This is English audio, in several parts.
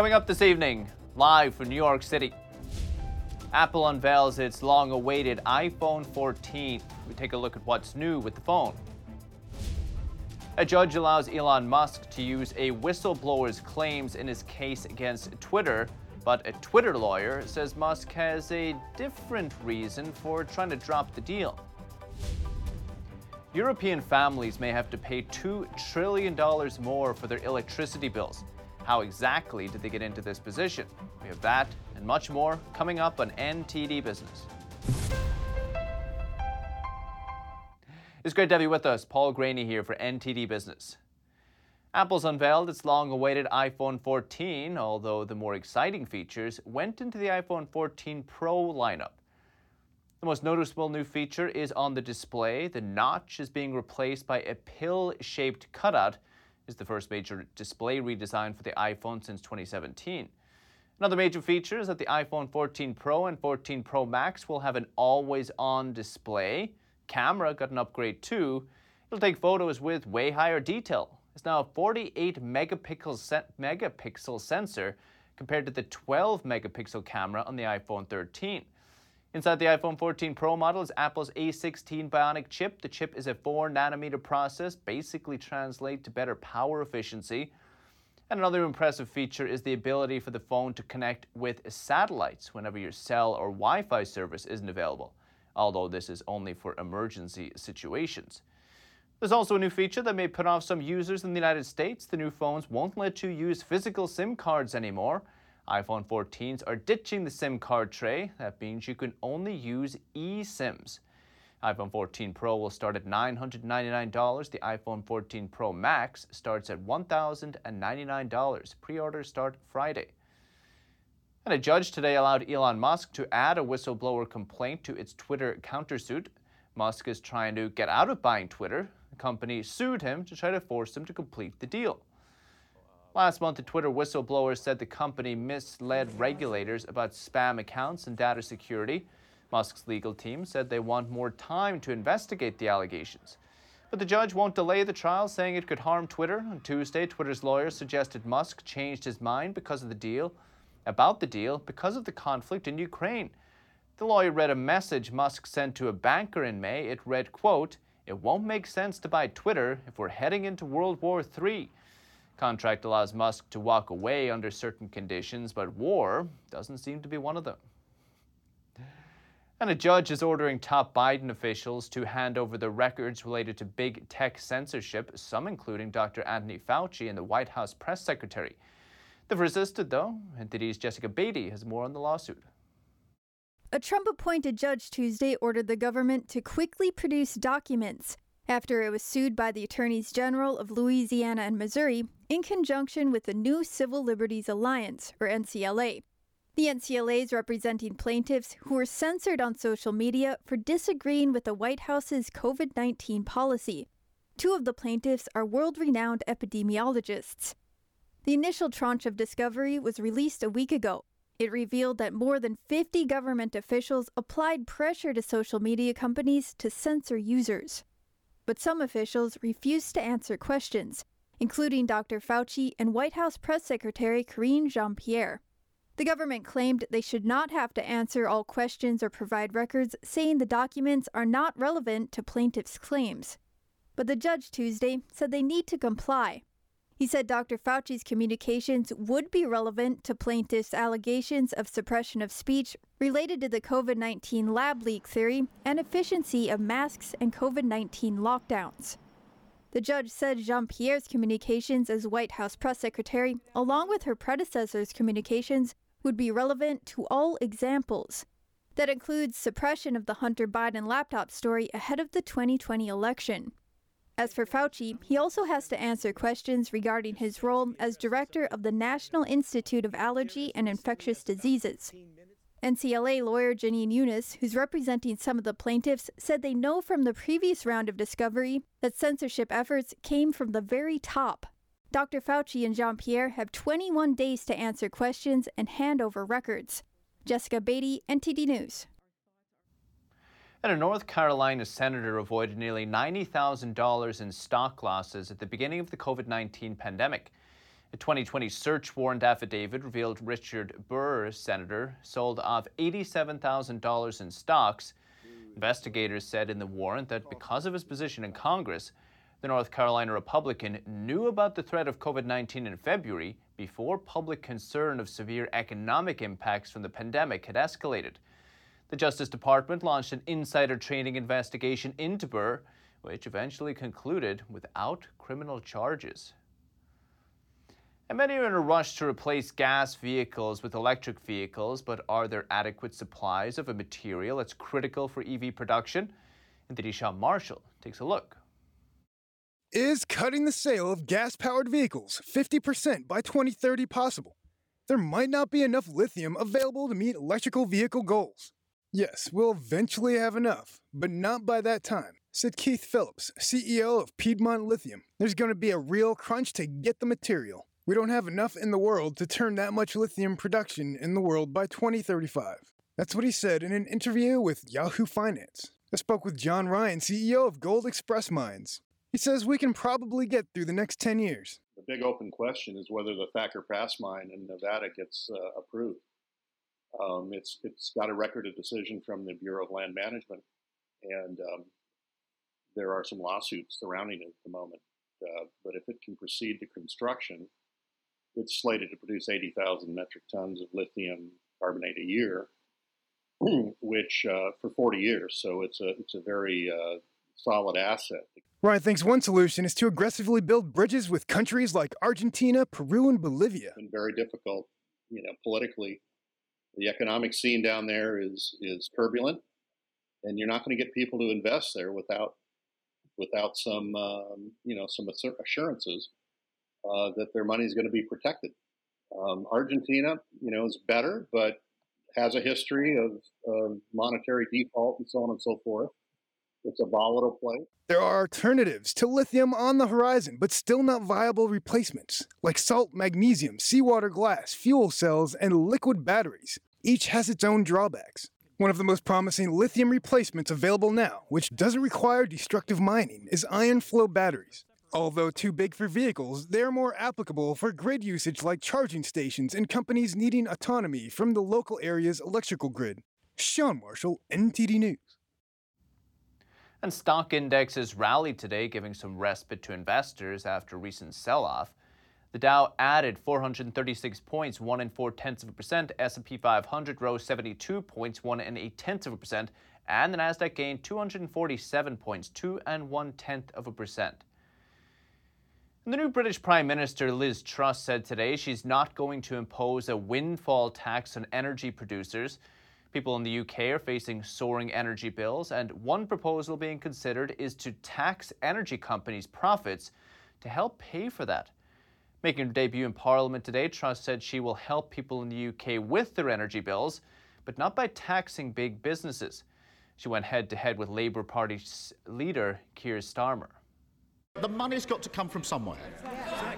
Coming up this evening, live from New York City, Apple unveils its long awaited iPhone 14. We take a look at what's new with the phone. A judge allows Elon Musk to use a whistleblower's claims in his case against Twitter, but a Twitter lawyer says Musk has a different reason for trying to drop the deal. European families may have to pay $2 trillion more for their electricity bills. How exactly did they get into this position? We have that and much more coming up on NTD Business. It's great to have you with us. Paul Greaney here for NTD Business. Apple's unveiled its long awaited iPhone 14, although the more exciting features went into the iPhone 14 Pro lineup. The most noticeable new feature is on the display. The notch is being replaced by a pill shaped cutout is the first major display redesign for the iPhone since 2017. Another major feature is that the iPhone 14 Pro and 14 Pro Max will have an always on display. Camera got an upgrade too. It'll take photos with way higher detail. It's now a 48 megapixel, megapixel sensor compared to the 12 megapixel camera on the iPhone 13. Inside the iPhone 14 Pro model is Apple's A16 Bionic chip. The chip is a 4 nanometer process, basically translate to better power efficiency. And another impressive feature is the ability for the phone to connect with satellites whenever your cell or Wi Fi service isn't available, although this is only for emergency situations. There's also a new feature that may put off some users in the United States. The new phones won't let you use physical SIM cards anymore iPhone 14s are ditching the SIM card tray. That means you can only use eSIMs. iPhone 14 Pro will start at $999. The iPhone 14 Pro Max starts at $1,099. Pre orders start Friday. And a judge today allowed Elon Musk to add a whistleblower complaint to its Twitter countersuit. Musk is trying to get out of buying Twitter. The company sued him to try to force him to complete the deal. Last month, a Twitter whistleblower said the company misled regulators about spam accounts and data security. Musk's legal team said they want more time to investigate the allegations. But the judge won't delay the trial, saying it could harm Twitter. On Tuesday, Twitter's lawyers suggested Musk changed his mind because of the deal, about the deal, because of the conflict in Ukraine. The lawyer read a message Musk sent to a banker in May. It read, quote, It won't make sense to buy Twitter if we're heading into World War III. Contract allows Musk to walk away under certain conditions, but war doesn't seem to be one of them. And a judge is ordering top Biden officials to hand over the records related to big tech censorship, some including Dr. Anthony Fauci and the White House press secretary. They've resisted, though. NTD's Jessica Beatty has more on the lawsuit. A Trump appointed judge Tuesday ordered the government to quickly produce documents after it was sued by the attorneys general of Louisiana and Missouri in conjunction with the New Civil Liberties Alliance, or NCLA. The NCLA is representing plaintiffs who were censored on social media for disagreeing with the White House's COVID 19 policy. Two of the plaintiffs are world renowned epidemiologists. The initial tranche of discovery was released a week ago. It revealed that more than 50 government officials applied pressure to social media companies to censor users but some officials refused to answer questions, including Dr. Fauci and White House Press Secretary Karine Jean Pierre. The government claimed they should not have to answer all questions or provide records, saying the documents are not relevant to plaintiffs' claims. But the judge Tuesday said they need to comply. He said Dr. Fauci's communications would be relevant to plaintiffs' allegations of suppression of speech related to the COVID 19 lab leak theory and efficiency of masks and COVID 19 lockdowns. The judge said Jean Pierre's communications as White House press secretary, along with her predecessor's communications, would be relevant to all examples. That includes suppression of the Hunter Biden laptop story ahead of the 2020 election. As for Fauci, he also has to answer questions regarding his role as director of the National Institute of Allergy and Infectious Diseases. NCLA lawyer Jenin Younes, who's representing some of the plaintiffs, said they know from the previous round of discovery that censorship efforts came from the very top. Dr. Fauci and Jean Pierre have 21 days to answer questions and hand over records. Jessica Beatty, NTD News. And a North Carolina senator avoided nearly $90,000 in stock losses at the beginning of the COVID 19 pandemic. A 2020 search warrant affidavit revealed Richard Burr, senator, sold off $87,000 in stocks. Investigators said in the warrant that because of his position in Congress, the North Carolina Republican knew about the threat of COVID 19 in February before public concern of severe economic impacts from the pandemic had escalated. The Justice Department launched an insider trading investigation into Burr, which eventually concluded without criminal charges. And many are in a rush to replace gas vehicles with electric vehicles, but are there adequate supplies of a material that's critical for EV production? And Disha Marshall takes a look. Is cutting the sale of gas powered vehicles 50% by 2030 possible? There might not be enough lithium available to meet electrical vehicle goals. Yes, we'll eventually have enough, but not by that time, said Keith Phillips, CEO of Piedmont Lithium. There's going to be a real crunch to get the material. We don't have enough in the world to turn that much lithium production in the world by 2035. That's what he said in an interview with Yahoo Finance. I spoke with John Ryan, CEO of Gold Express Mines. He says we can probably get through the next 10 years. The big open question is whether the Thacker Pass mine in Nevada gets uh, approved. Um, it's it's got a record of decision from the Bureau of Land Management, and um, there are some lawsuits surrounding it at the moment. Uh, but if it can proceed to construction, it's slated to produce 80,000 metric tons of lithium carbonate a year, which uh, for 40 years. So it's a it's a very uh, solid asset. Ryan thinks one solution is to aggressively build bridges with countries like Argentina, Peru, and Bolivia. It's been very difficult, you know, politically. The economic scene down there is is turbulent, and you're not going to get people to invest there without without some um, you know some assurances uh, that their money is going to be protected. Um, Argentina, you know, is better, but has a history of, of monetary default and so on and so forth. It's a volatile place. There are alternatives to lithium on the horizon, but still not viable replacements, like salt, magnesium, seawater glass, fuel cells, and liquid batteries. Each has its own drawbacks. One of the most promising lithium replacements available now, which doesn't require destructive mining, is iron flow batteries. Although too big for vehicles, they're more applicable for grid usage like charging stations and companies needing autonomy from the local area's electrical grid. Sean Marshall, NTD News. And stock indexes rallied today, giving some respite to investors after recent sell-off. The Dow added 436 points, one and four tenths of a percent. S&P 500 rose 72 points, one and eight tenths of a percent, and the Nasdaq gained 247 points, two and one tenth of a percent. The new British Prime Minister Liz Truss said today she's not going to impose a windfall tax on energy producers. People in the UK are facing soaring energy bills, and one proposal being considered is to tax energy companies' profits to help pay for that. Making her debut in Parliament today, Truss said she will help people in the UK with their energy bills, but not by taxing big businesses. She went head to head with Labour Party leader Keir Starmer. The money's got to come from somewhere.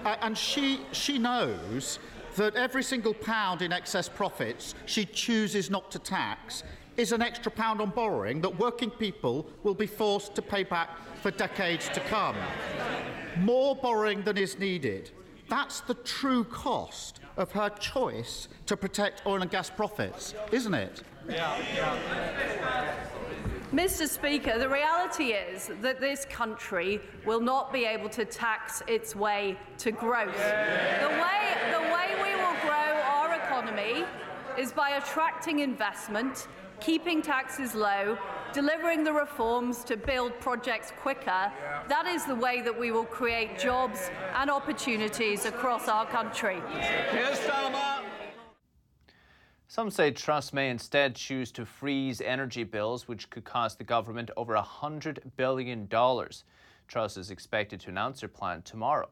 Uh, and she, she knows that every single pound in excess profits she chooses not to tax is an extra pound on borrowing that working people will be forced to pay back for decades to come. More borrowing than is needed. That's the true cost of her choice to protect oil and gas profits, isn't it? Yeah, yeah. Mr. Speaker, the reality is that this country will not be able to tax its way to growth. The way, the way we will grow our economy is by attracting investment, keeping taxes low, delivering the reforms to build projects quicker. That is the way that we will create jobs and opportunities across our country. Some say Truss may instead choose to freeze energy bills, which could cost the government over $100 billion. Truss is expected to announce her plan tomorrow.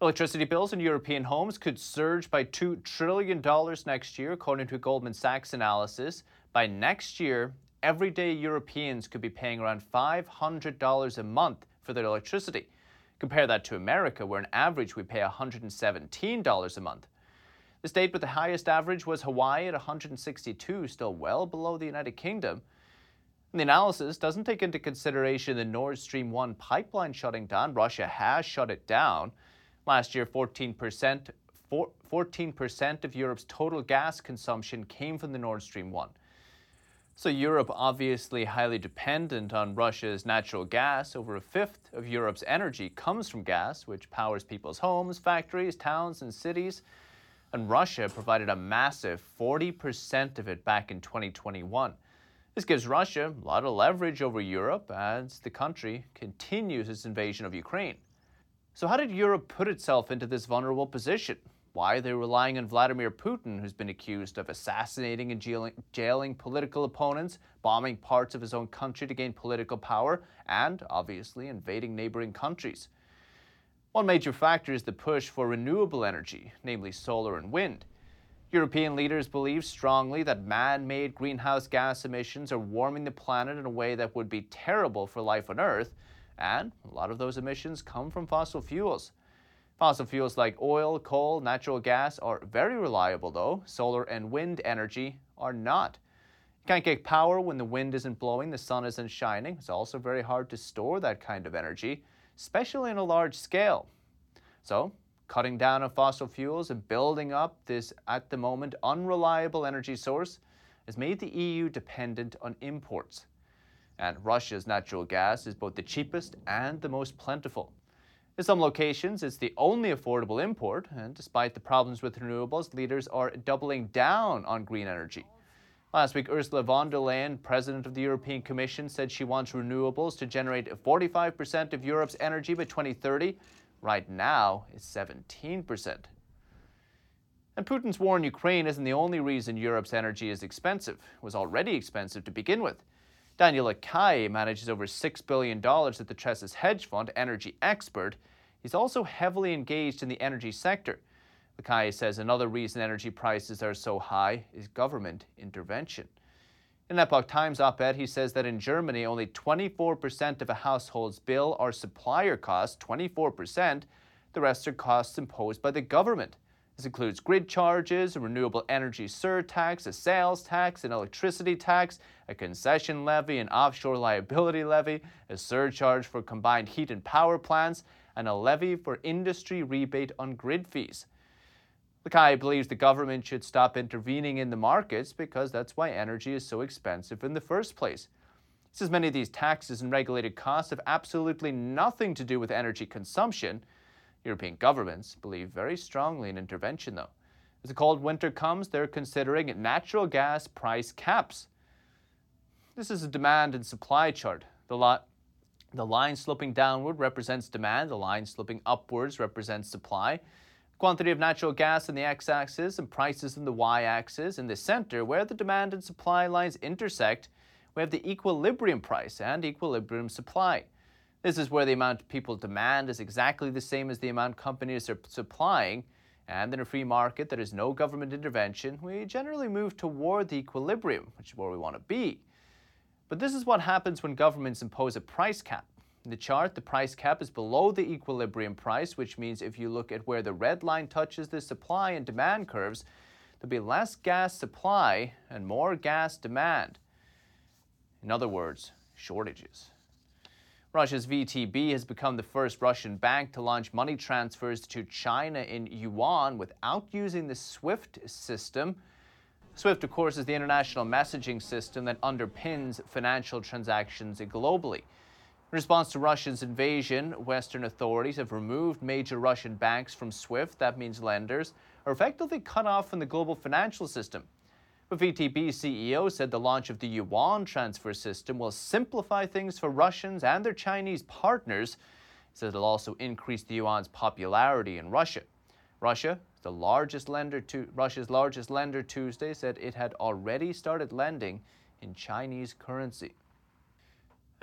Electricity bills in European homes could surge by $2 trillion next year, according to a Goldman Sachs analysis. By next year, everyday Europeans could be paying around $500 a month for their electricity. Compare that to America, where on average we pay $117 a month. The state with the highest average was Hawaii at 162, still well below the United Kingdom. And the analysis doesn't take into consideration the Nord Stream 1 pipeline shutting down. Russia has shut it down. Last year, 14%, 14% of Europe's total gas consumption came from the Nord Stream 1. So, Europe obviously highly dependent on Russia's natural gas. Over a fifth of Europe's energy comes from gas, which powers people's homes, factories, towns, and cities. And Russia provided a massive 40% of it back in 2021. This gives Russia a lot of leverage over Europe as the country continues its invasion of Ukraine. So, how did Europe put itself into this vulnerable position? Why are they relying on Vladimir Putin, who's been accused of assassinating and jailing, jailing, political opponents, bombing parts of his own country to gain political power, and obviously invading neighboring countries? One major factor is the push for renewable energy, namely solar and wind. European leaders believe strongly that man made greenhouse gas emissions are warming the planet in a way that would be terrible for life on Earth, and a lot of those emissions come from fossil fuels. Fossil fuels like oil, coal, natural gas are very reliable, though. Solar and wind energy are not. You can't get power when the wind isn't blowing, the sun isn't shining. It's also very hard to store that kind of energy, especially on a large scale. So, cutting down on fossil fuels and building up this, at the moment, unreliable energy source has made the EU dependent on imports. And Russia's natural gas is both the cheapest and the most plentiful. In some locations, it's the only affordable import, and despite the problems with renewables, leaders are doubling down on green energy. Last week, Ursula von der Leyen, President of the European Commission, said she wants renewables to generate 45% of Europe's energy by 2030. Right now, it's 17%. And Putin's war in Ukraine isn't the only reason Europe's energy is expensive. It was already expensive to begin with. Daniel Lacalle manages over $6 billion at the Tressis hedge fund, Energy Expert. He's also heavily engaged in the energy sector. Lacalle says another reason energy prices are so high is government intervention. In an Epoch Times op ed, he says that in Germany, only 24% of a household's bill are supplier costs, 24%. The rest are costs imposed by the government. This includes grid charges, a renewable energy surtax, a sales tax, an electricity tax, a concession levy, an offshore liability levy, a surcharge for combined heat and power plants, and a levy for industry rebate on grid fees. Lacalle believes the government should stop intervening in the markets because that's why energy is so expensive in the first place. He says many of these taxes and regulated costs have absolutely nothing to do with energy consumption European governments believe very strongly in intervention, though. As the cold winter comes, they're considering natural gas price caps. This is a demand and supply chart. The, the line sloping downward represents demand, the line sloping upwards represents supply. Quantity of natural gas in the x axis and prices in the y axis. In the center, where the demand and supply lines intersect, we have the equilibrium price and equilibrium supply. This is where the amount people demand is exactly the same as the amount companies are supplying. And in a free market, there is no government intervention. We generally move toward the equilibrium, which is where we want to be. But this is what happens when governments impose a price cap. In the chart, the price cap is below the equilibrium price, which means if you look at where the red line touches the supply and demand curves, there'll be less gas supply and more gas demand. In other words, shortages. Russia's VTB has become the first Russian bank to launch money transfers to China in yuan without using the SWIFT system. SWIFT, of course, is the international messaging system that underpins financial transactions globally. In response to Russia's invasion, Western authorities have removed major Russian banks from SWIFT. That means lenders are effectively cut off from the global financial system. But VTB CEO said the launch of the yuan transfer system will simplify things for Russians and their Chinese partners. He said it'll also increase the yuan's popularity in Russia. Russia, the largest lender to Russia's largest lender Tuesday, said it had already started lending in Chinese currency.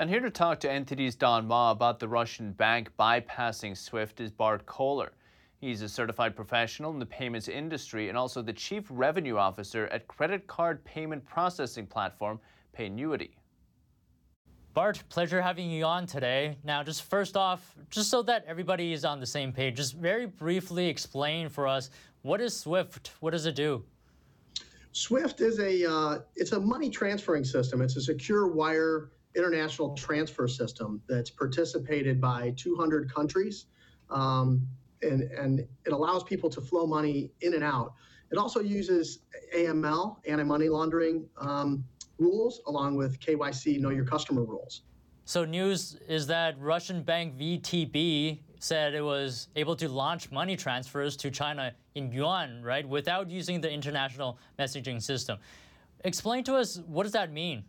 And here to talk to NTD's Don Ma about the Russian bank bypassing SWIFT is Bart Kohler. He's a certified professional in the payments industry and also the chief revenue officer at credit card payment processing platform Paynuity. Bart, pleasure having you on today. Now, just first off, just so that everybody is on the same page, just very briefly explain for us what is SWIFT? What does it do? SWIFT is a uh, it's a money transferring system. It's a secure wire international transfer system that's participated by 200 countries. Um, and, and it allows people to flow money in and out. It also uses AML, anti money laundering um, rules, along with KYC, know your customer rules. So, news is that Russian bank VTB said it was able to launch money transfers to China in yuan, right, without using the international messaging system. Explain to us what does that mean?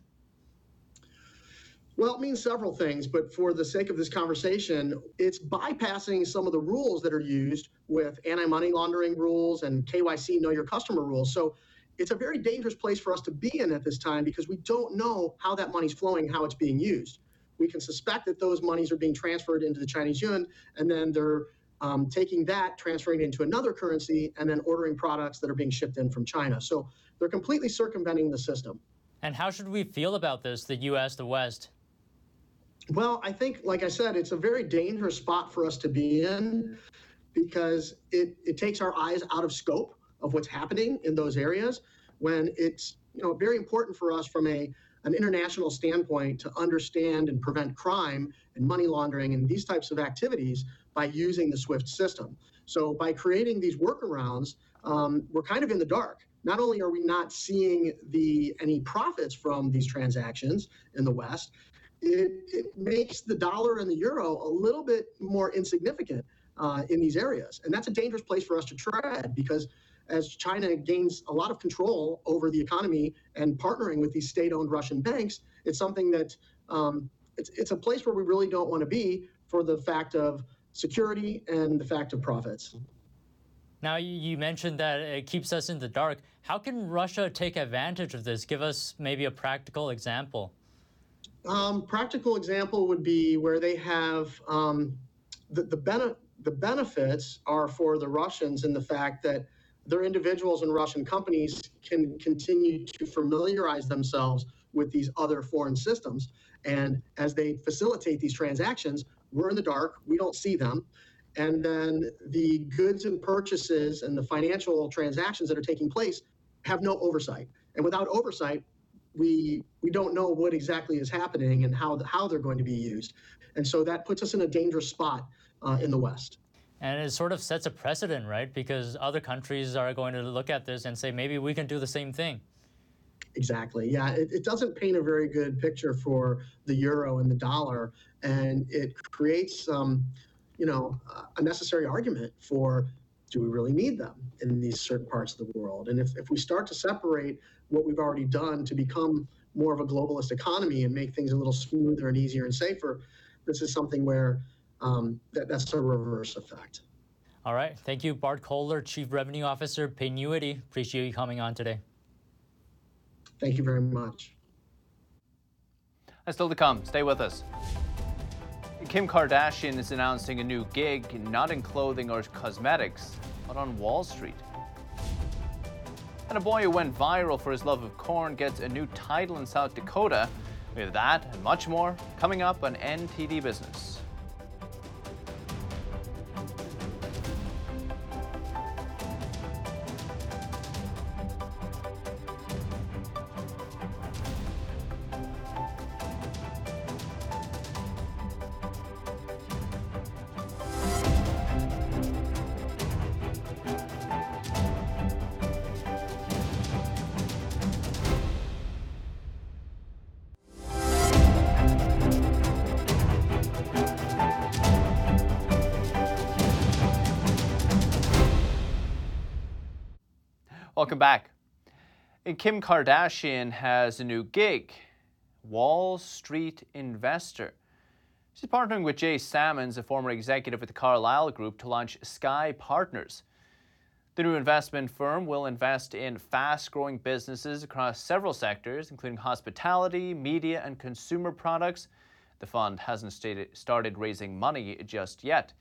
Well, it means several things, but for the sake of this conversation, it's bypassing some of the rules that are used with anti money laundering rules and KYC, know your customer rules. So it's a very dangerous place for us to be in at this time because we don't know how that money's flowing, how it's being used. We can suspect that those monies are being transferred into the Chinese yuan, and then they're um, taking that, transferring it into another currency, and then ordering products that are being shipped in from China. So they're completely circumventing the system. And how should we feel about this, the US, the West? Well, I think, like I said, it's a very dangerous spot for us to be in because it, it takes our eyes out of scope of what's happening in those areas when it's you know very important for us from a an international standpoint to understand and prevent crime and money laundering and these types of activities by using the SWIFT system. So by creating these workarounds, um, we're kind of in the dark. Not only are we not seeing the any profits from these transactions in the West, it, it makes the dollar and the euro a little bit more insignificant uh, in these areas. And that's a dangerous place for us to tread because as China gains a lot of control over the economy and partnering with these state-owned Russian banks, it's something that um, it's, it's a place where we really don't want to be for the fact of security and the fact of profits. Now, you mentioned that it keeps us in the dark. How can Russia take advantage of this? Give us maybe a practical example. Um, practical example would be where they have um, the the, bene- the benefits are for the Russians in the fact that their individuals and Russian companies can continue to familiarize themselves with these other foreign systems. And as they facilitate these transactions, we're in the dark, we don't see them. And then the goods and purchases and the financial transactions that are taking place have no oversight. And without oversight, we we don't know what exactly is happening and how the, how they're going to be used, and so that puts us in a dangerous spot uh, in the West. And it sort of sets a precedent, right? Because other countries are going to look at this and say maybe we can do the same thing. Exactly. Yeah, it, it doesn't paint a very good picture for the euro and the dollar, and it creates, um, you know, a necessary argument for do we really need them in these certain parts of the world? And if, if we start to separate what we've already done to become more of a globalist economy and make things a little smoother and easier and safer, this is something where um, that, that's a reverse effect. All right. Thank you, Bart Kohler, Chief Revenue Officer, Paynuity. Appreciate you coming on today. Thank you very much. And still to come. Stay with us. Kim Kardashian is announcing a new gig, not in clothing or cosmetics, but on Wall Street. And a boy who went viral for his love of corn gets a new title in South Dakota. We have that and much more coming up on NTD Business. Kim Kardashian has a new gig, Wall Street Investor. She's partnering with Jay Sammons, a former executive at the Carlyle Group, to launch SKKY Partners. The new investment firm will invest in fast growing businesses across several sectors, including hospitality, media, and consumer products. The fund hasn't started raising money just yet.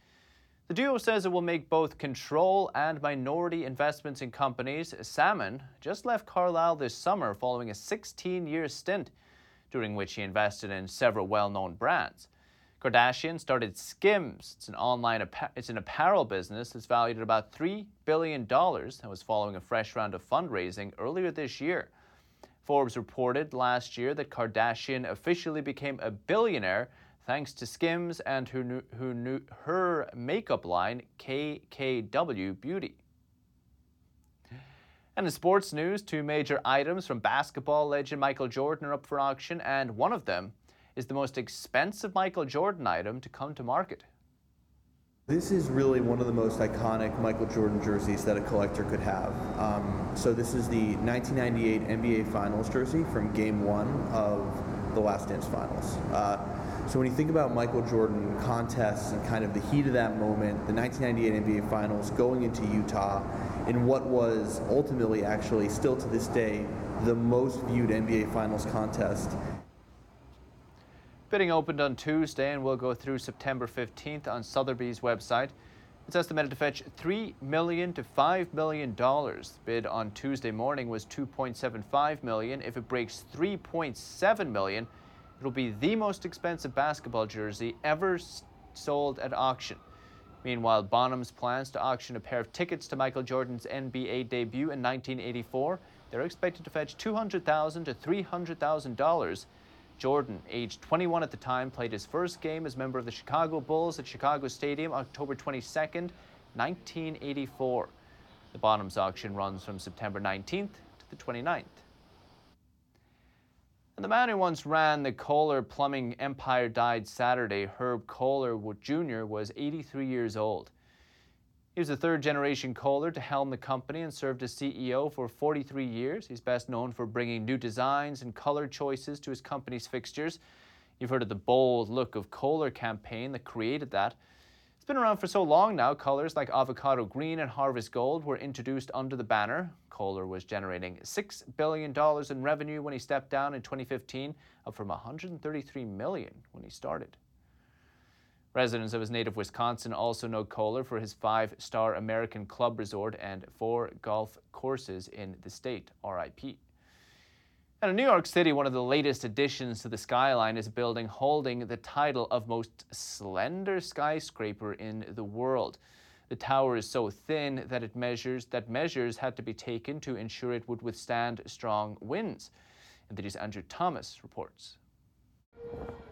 The duo says it will make both control and minority investments in companies. Sammon just left Carlyle this summer following a 16 year stint, during which he invested in several well known brands. Kardashian started Skims. It's an online it's an apparel business that's valued at about $3 billion and was following a fresh round of fundraising earlier this year. Forbes reported last year that Kardashian officially became a billionaire thanks to Skims and her, her, her makeup line, KKW Beauty. And in sports news, two major items from basketball legend Michael Jordan are up for auction, and one of them is the most expensive Michael Jordan item to come to market. This is really one of the most iconic Michael Jordan jerseys that a collector could have. Um, so this is the 1998 NBA Finals jersey from Game One of the Last Dance Finals. Uh, so when you think about Michael Jordan contests and kind of the heat of that moment, the 1998 NBA Finals going into Utah, in what was ultimately actually still to this day the most viewed NBA Finals contest. Bidding opened on Tuesday and will go through September 15th on Sotheby's website. It's estimated to fetch 3 million to $5 million. Bid on Tuesday morning was 2.75 million. If it breaks $3.7 million, it'll be the most expensive basketball jersey ever sold at auction. Meanwhile, Bonhams plans to auction a pair of tickets to Michael Jordan's NBA debut in 1984. They're expected to fetch 200,000 to $300,000. Jordan, aged 21 at the time, played his first game as member of the Chicago Bulls at Chicago Stadium October 22, 1984. The Bonhams auction runs from September 19th to the 29th. And the man who once ran the Kohler plumbing empire died Saturday. Herb Kohler Jr. was 83 years old. He was a third generation Kohler to helm the company and served as CEO for 43 years. He's best known for bringing new designs and color choices to his company's fixtures. You've heard of the bold look of Kohler campaign that created that. It's been around for so long now, colors like avocado green and harvest gold were introduced under the banner. Kohler was generating $6 billion in revenue when he stepped down in 2015, up from 133 million when he started. Residents of his native Wisconsin also know Kohler for his five star American Club Resort and four golf courses in the state, RIP. And in New York City, one of the latest additions to the skyline is a building holding the title of most slender skyscraper in the world. The tower is so thin that it measures that measures had to be taken to ensure it would withstand strong winds. And that is Andrew Thomas reports.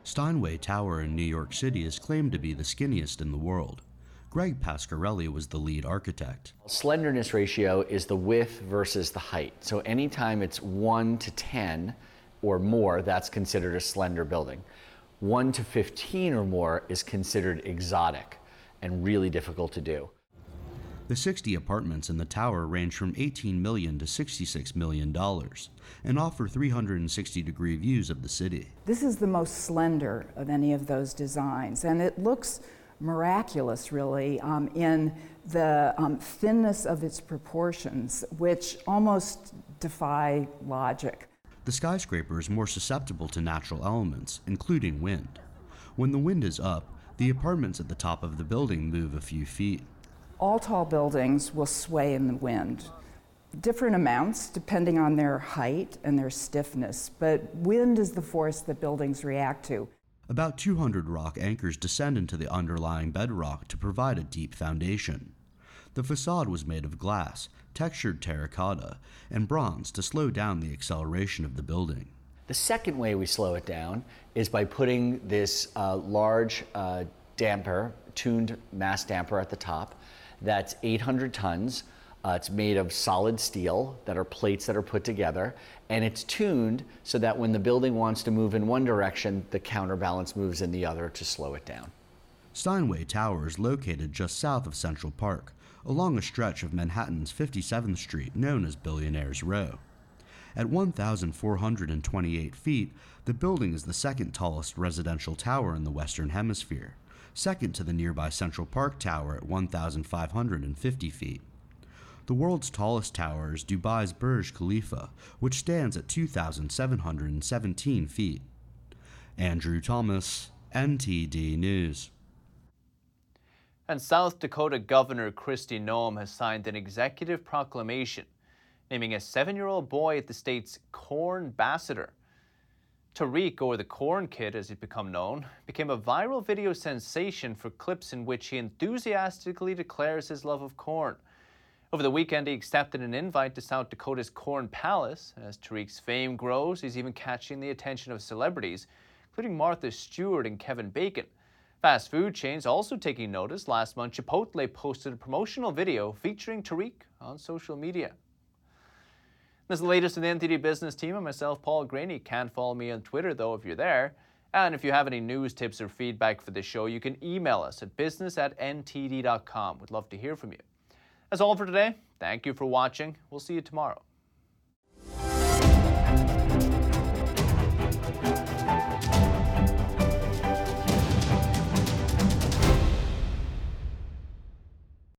Steinway Tower in New York City is claimed to be the skinniest in the world. Gregg Pasquarelli was the lead architect. Slenderness ratio is the width versus the height. So anytime it's 1 to 10 or more, that's considered a slender building. 1 to 15 or more is considered exotic and really difficult to do. The 60 apartments in the tower range from 18 million to $66 million and offer 360 degree views of the city. This is the most slender of any of those designs, and it looks miraculous, really, um, in the um, thinness of its proportions, which almost defy logic. The skyscraper is more susceptible to natural elements, including wind. When the wind is up, the apartments at the top of the building move a few feet. All tall buildings will sway in the wind. Different amounts depending on their height and their stiffness, but wind is the force that buildings react to. About 200 rock anchors descend into the underlying bedrock to provide a deep foundation. The facade was made of glass, textured terracotta, and bronze to slow down the acceleration of the building. The second way we slow it down is by putting this uh, large uh, damper, tuned mass damper at the top, that's 800 tons. Uh, it's made of solid steel that are plates that are put together, and it's tuned so that when the building wants to move in one direction, the counterbalance moves in the other to slow it down. Steinway Tower is located just south of Central Park, along a stretch of Manhattan's 57th Street known as Billionaires Row. At 1,428 feet, the building is the second tallest residential tower in the Western Hemisphere second to the nearby Central Park Tower at 1,550 feet. The world's tallest tower is Dubai's Burj Khalifa, which stands at 2,717 feet. Andrew Thomas, NTD News. And South Dakota Governor Kristi Noem has signed an executive proclamation naming a seven year old boy at the state's corn ambassador. Tariq, or the Corn Kid as he's become known, became a viral video sensation for clips in which he enthusiastically declares his love of corn. Over the weekend, he accepted an invite to South Dakota's Corn Palace. As Tariq's fame grows, he's even catching the attention of celebrities, including Martha Stewart and Kevin Bacon. Fast food chains also taking notice. Last month, Chipotle posted a promotional video featuring Tariq on social media. This is the latest in the NTD business team and myself, Paul Greaney. Can't follow me on Twitter though if you're there. And if you have any news, tips, or feedback for the show, you can email us at business at ntd.com. We'd love to hear from you. That's all for today. Thank you for watching. We'll see you tomorrow.